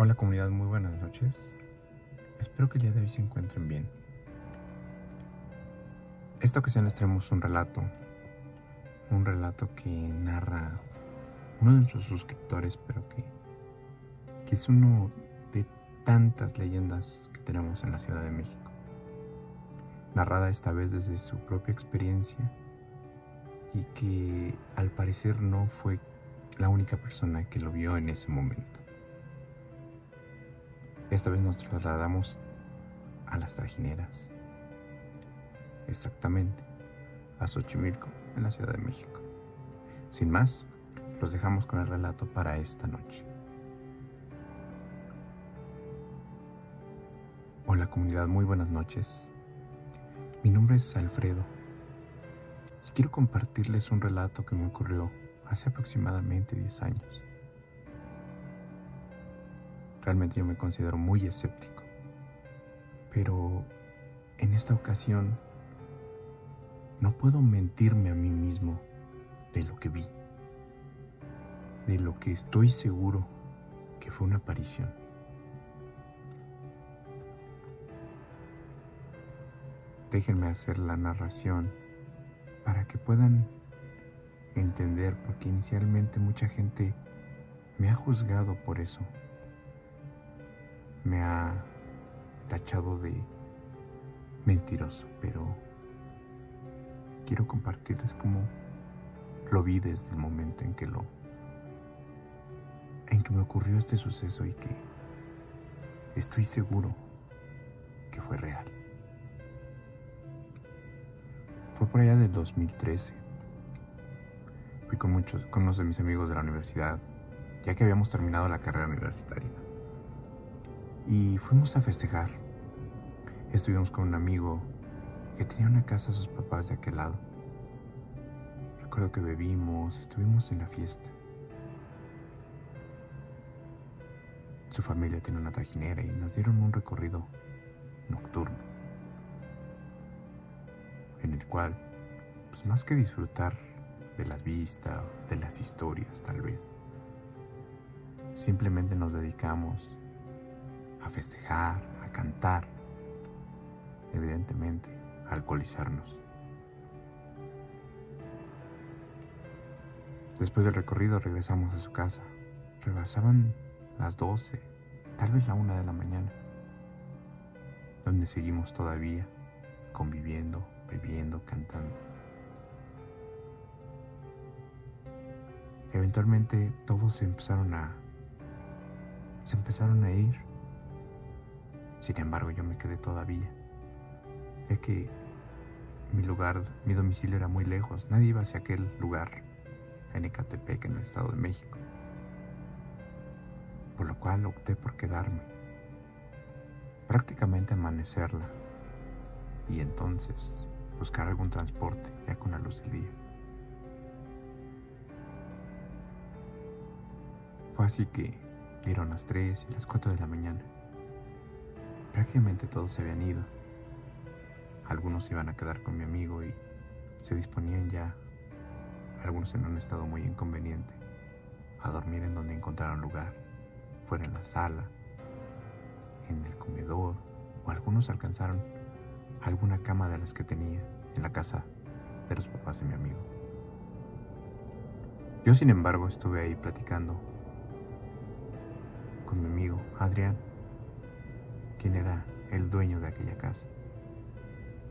Hola comunidad, muy buenas noches. Espero que el día de hoy se encuentren bien. Esta ocasión les traemos un relato, un relato que narra uno de nuestros suscriptores, pero que, que es uno de tantas leyendas que tenemos en la Ciudad de México. Narrada esta vez desde su propia experiencia y que al parecer no fue la única persona que lo vio en ese momento. Esta vez nos trasladamos a las trajineras. Exactamente, a Xochimilco, en la Ciudad de México. Sin más, los dejamos con el relato para esta noche. Hola comunidad, muy buenas noches. Mi nombre es Alfredo y quiero compartirles un relato que me ocurrió hace aproximadamente 10 años. Realmente yo me considero muy escéptico. Pero en esta ocasión no puedo mentirme a mí mismo de lo que vi. De lo que estoy seguro que fue una aparición. Déjenme hacer la narración para que puedan entender porque inicialmente mucha gente me ha juzgado por eso me ha tachado de mentiroso, pero quiero compartirles cómo lo vi desde el momento en que lo en que me ocurrió este suceso y que estoy seguro que fue real. Fue por allá del 2013. Fui con muchos, con unos de mis amigos de la universidad, ya que habíamos terminado la carrera universitaria y fuimos a festejar. Estuvimos con un amigo que tenía una casa a sus papás de aquel lado. Recuerdo que bebimos, estuvimos en la fiesta. Su familia tiene una trajinera y nos dieron un recorrido nocturno, en el cual, pues más que disfrutar de la vista, de las historias tal vez, simplemente nos dedicamos a festejar, a cantar, evidentemente, a alcoholizarnos. Después del recorrido regresamos a su casa. Rebasaban las 12, tal vez la una de la mañana, donde seguimos todavía conviviendo, bebiendo, cantando. Eventualmente todos se empezaron a se empezaron a ir sin embargo, yo me quedé todavía, ya que mi lugar, mi domicilio era muy lejos. Nadie iba hacia aquel lugar, en Ecatepec, en el Estado de México. Por lo cual opté por quedarme. Prácticamente amanecerla. Y entonces buscar algún transporte ya con la luz del día. Fue así que dieron las 3 y las 4 de la mañana. Prácticamente todos se habían ido. Algunos iban a quedar con mi amigo y se disponían ya, algunos en un estado muy inconveniente, a dormir en donde encontraron lugar, fuera en la sala, en el comedor, o algunos alcanzaron alguna cama de las que tenía en la casa de los papás de mi amigo. Yo, sin embargo, estuve ahí platicando con mi amigo Adrián quién era el dueño de aquella casa.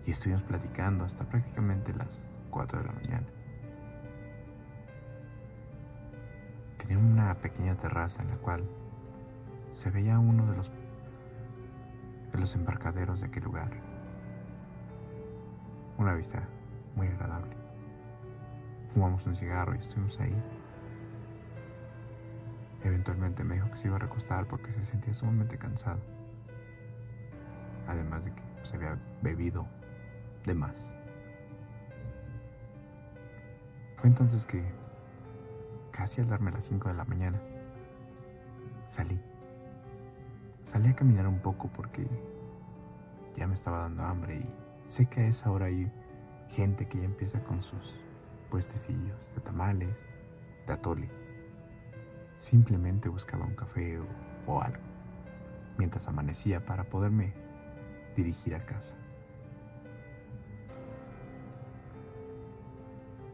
Y estuvimos platicando hasta prácticamente las 4 de la mañana. Tenía una pequeña terraza en la cual se veía uno de los de los embarcaderos de aquel lugar. Una vista muy agradable. Fumamos un cigarro y estuvimos ahí. Eventualmente me dijo que se iba a recostar porque se sentía sumamente cansado además de que se había bebido de más. Fue entonces que, casi al darme las 5 de la mañana, salí. Salí a caminar un poco porque ya me estaba dando hambre y sé que a esa hora hay gente que ya empieza con sus puestecillos de tamales, de atole. Simplemente buscaba un café o algo. mientras amanecía para poderme dirigir a casa.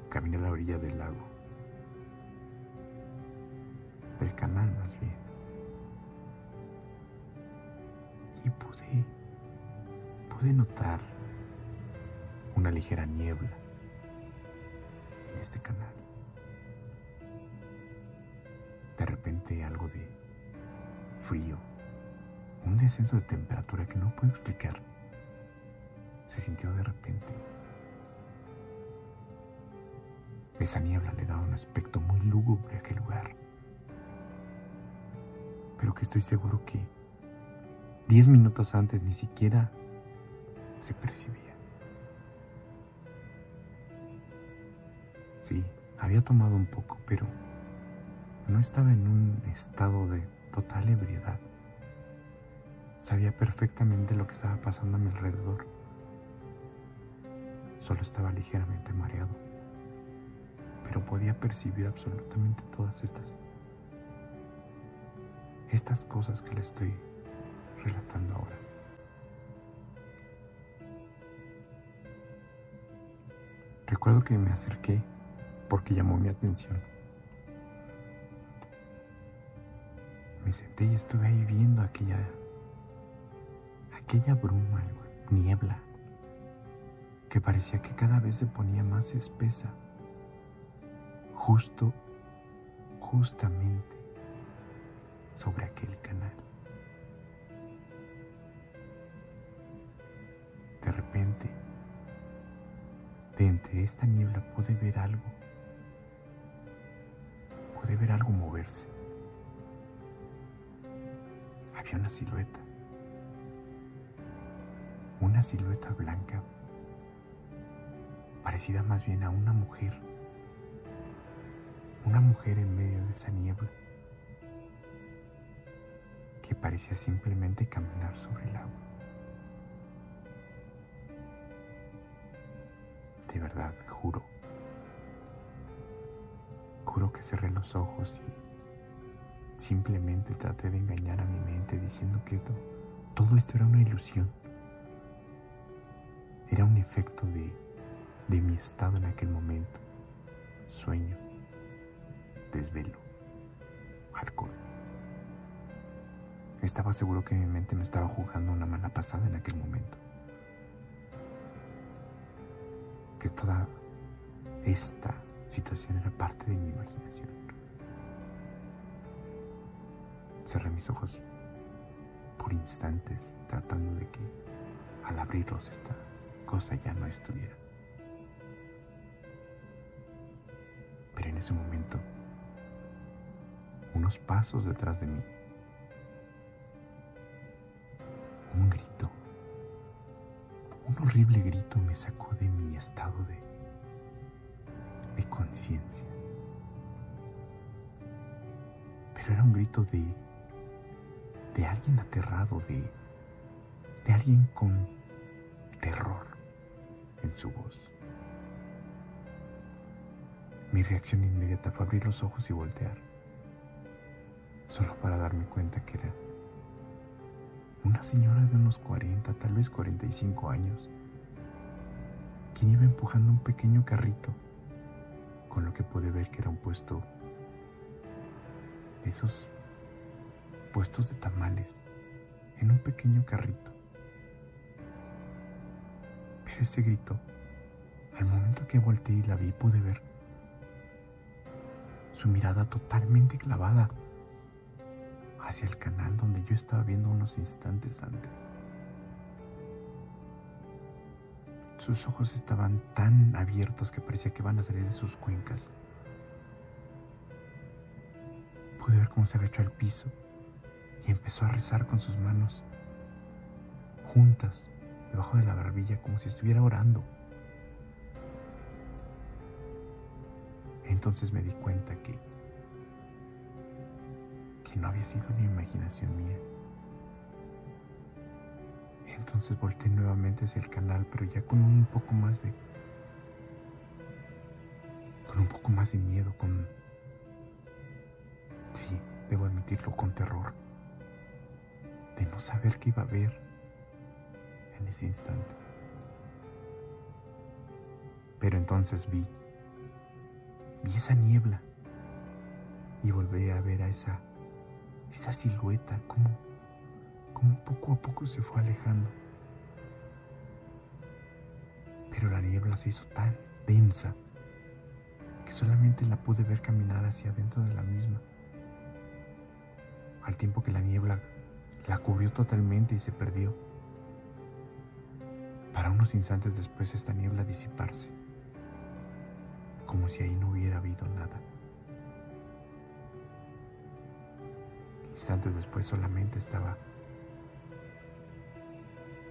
Caminé a la orilla del lago, del canal más bien, y pude, pude notar una ligera niebla en este canal. De repente algo de frío, un descenso de temperatura que no puedo explicar, se sintió de repente. Esa niebla le daba un aspecto muy lúgubre a aquel lugar. Pero que estoy seguro que diez minutos antes ni siquiera se percibía. Sí, había tomado un poco, pero no estaba en un estado de total ebriedad. Sabía perfectamente lo que estaba pasando a mi alrededor. Solo estaba ligeramente mareado pero podía percibir absolutamente todas estas estas cosas que le estoy relatando ahora. Recuerdo que me acerqué porque llamó mi atención. Me senté y estuve ahí viendo aquella aquella bruma, niebla, que parecía que cada vez se ponía más espesa justo, justamente sobre aquel canal. De repente, de entre esta niebla pude ver algo, pude ver algo moverse. Había una silueta, silueta blanca, parecida más bien a una mujer una mujer en medio de esa niebla que parecía simplemente caminar sobre el agua. De verdad, juro, juro que cerré los ojos y simplemente traté de engañar a mi mente diciendo que todo esto era una ilusión. Era un efecto de, de mi estado en aquel momento, sueño desvelo, alcohol. Estaba seguro que mi mente me estaba jugando una mala pasada en aquel momento. Que toda esta situación era parte de mi imaginación. Cerré mis ojos por instantes tratando de que al abrirlos esta cosa ya no estuviera. Pero en ese momento unos pasos detrás de mí. Un grito, un horrible grito me sacó de mi estado de, de conciencia. Pero era un grito de, de alguien aterrado, de, de alguien con terror su voz. Mi reacción inmediata fue abrir los ojos y voltear solo para darme cuenta que era una señora de unos 40, tal vez 45 años, quien iba empujando un pequeño carrito, con lo que pude ver que era un puesto de esos puestos de tamales, en un pequeño carrito. Ese grito, al momento que volteé y la vi, pude ver su mirada totalmente clavada hacia el canal donde yo estaba viendo unos instantes antes. Sus ojos estaban tan abiertos que parecía que iban a salir de sus cuencas. Pude ver cómo se agachó al piso y empezó a rezar con sus manos juntas debajo de la barbilla como si estuviera orando. Entonces me di cuenta que no había sido ni imaginación mía. Entonces volteé nuevamente hacia el canal, pero ya con un poco más de... con un poco más de miedo, con... Sí, debo admitirlo, con terror. De no saber qué iba a ver en ese instante. Pero entonces vi, vi esa niebla y volví a ver a esa, esa silueta, como, como poco a poco se fue alejando. Pero la niebla se hizo tan densa que solamente la pude ver caminar hacia adentro de la misma. Al tiempo que la niebla la cubrió totalmente y se perdió. Para unos instantes después esta niebla disiparse, como si ahí no hubiera habido nada. Instantes después solamente estaba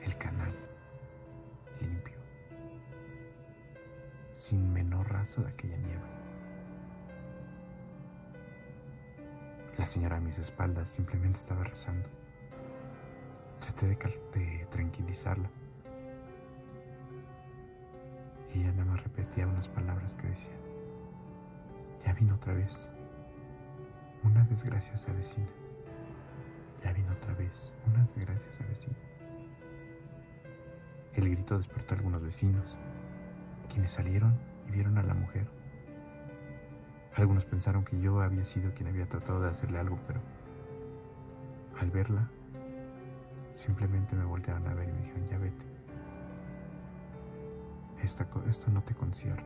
el canal limpio, sin menor raso de aquella niebla. La señora a mis espaldas simplemente estaba rezando. Traté de, tranquilizarla. Y ella nada más repetía unas palabras que decía, ya vino otra vez, una desgracia se avecina. Ya vino otra vez, una desgracia se avecina. El grito despertó a algunos vecinos, quienes salieron y vieron a la mujer. Algunos pensaron que yo había sido quien había tratado de hacerle algo, pero al verla Simplemente me voltearon a ver y me dijeron, ya vete. Esto no te concierne,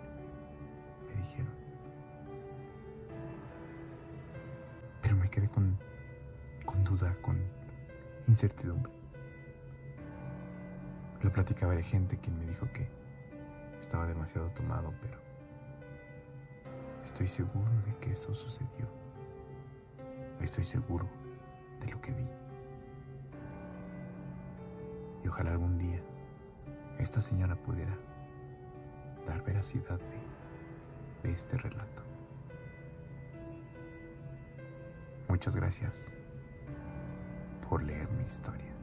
me dijeron. Pero me quedé con, con duda, con incertidumbre. Lo platicaba de gente quien me dijo que estaba demasiado tomado, pero estoy seguro de que eso sucedió. Estoy seguro de lo que vi. Y ojalá algún día esta señora pudiera dar veracidad de, de este relato. Muchas gracias por leer mi historia.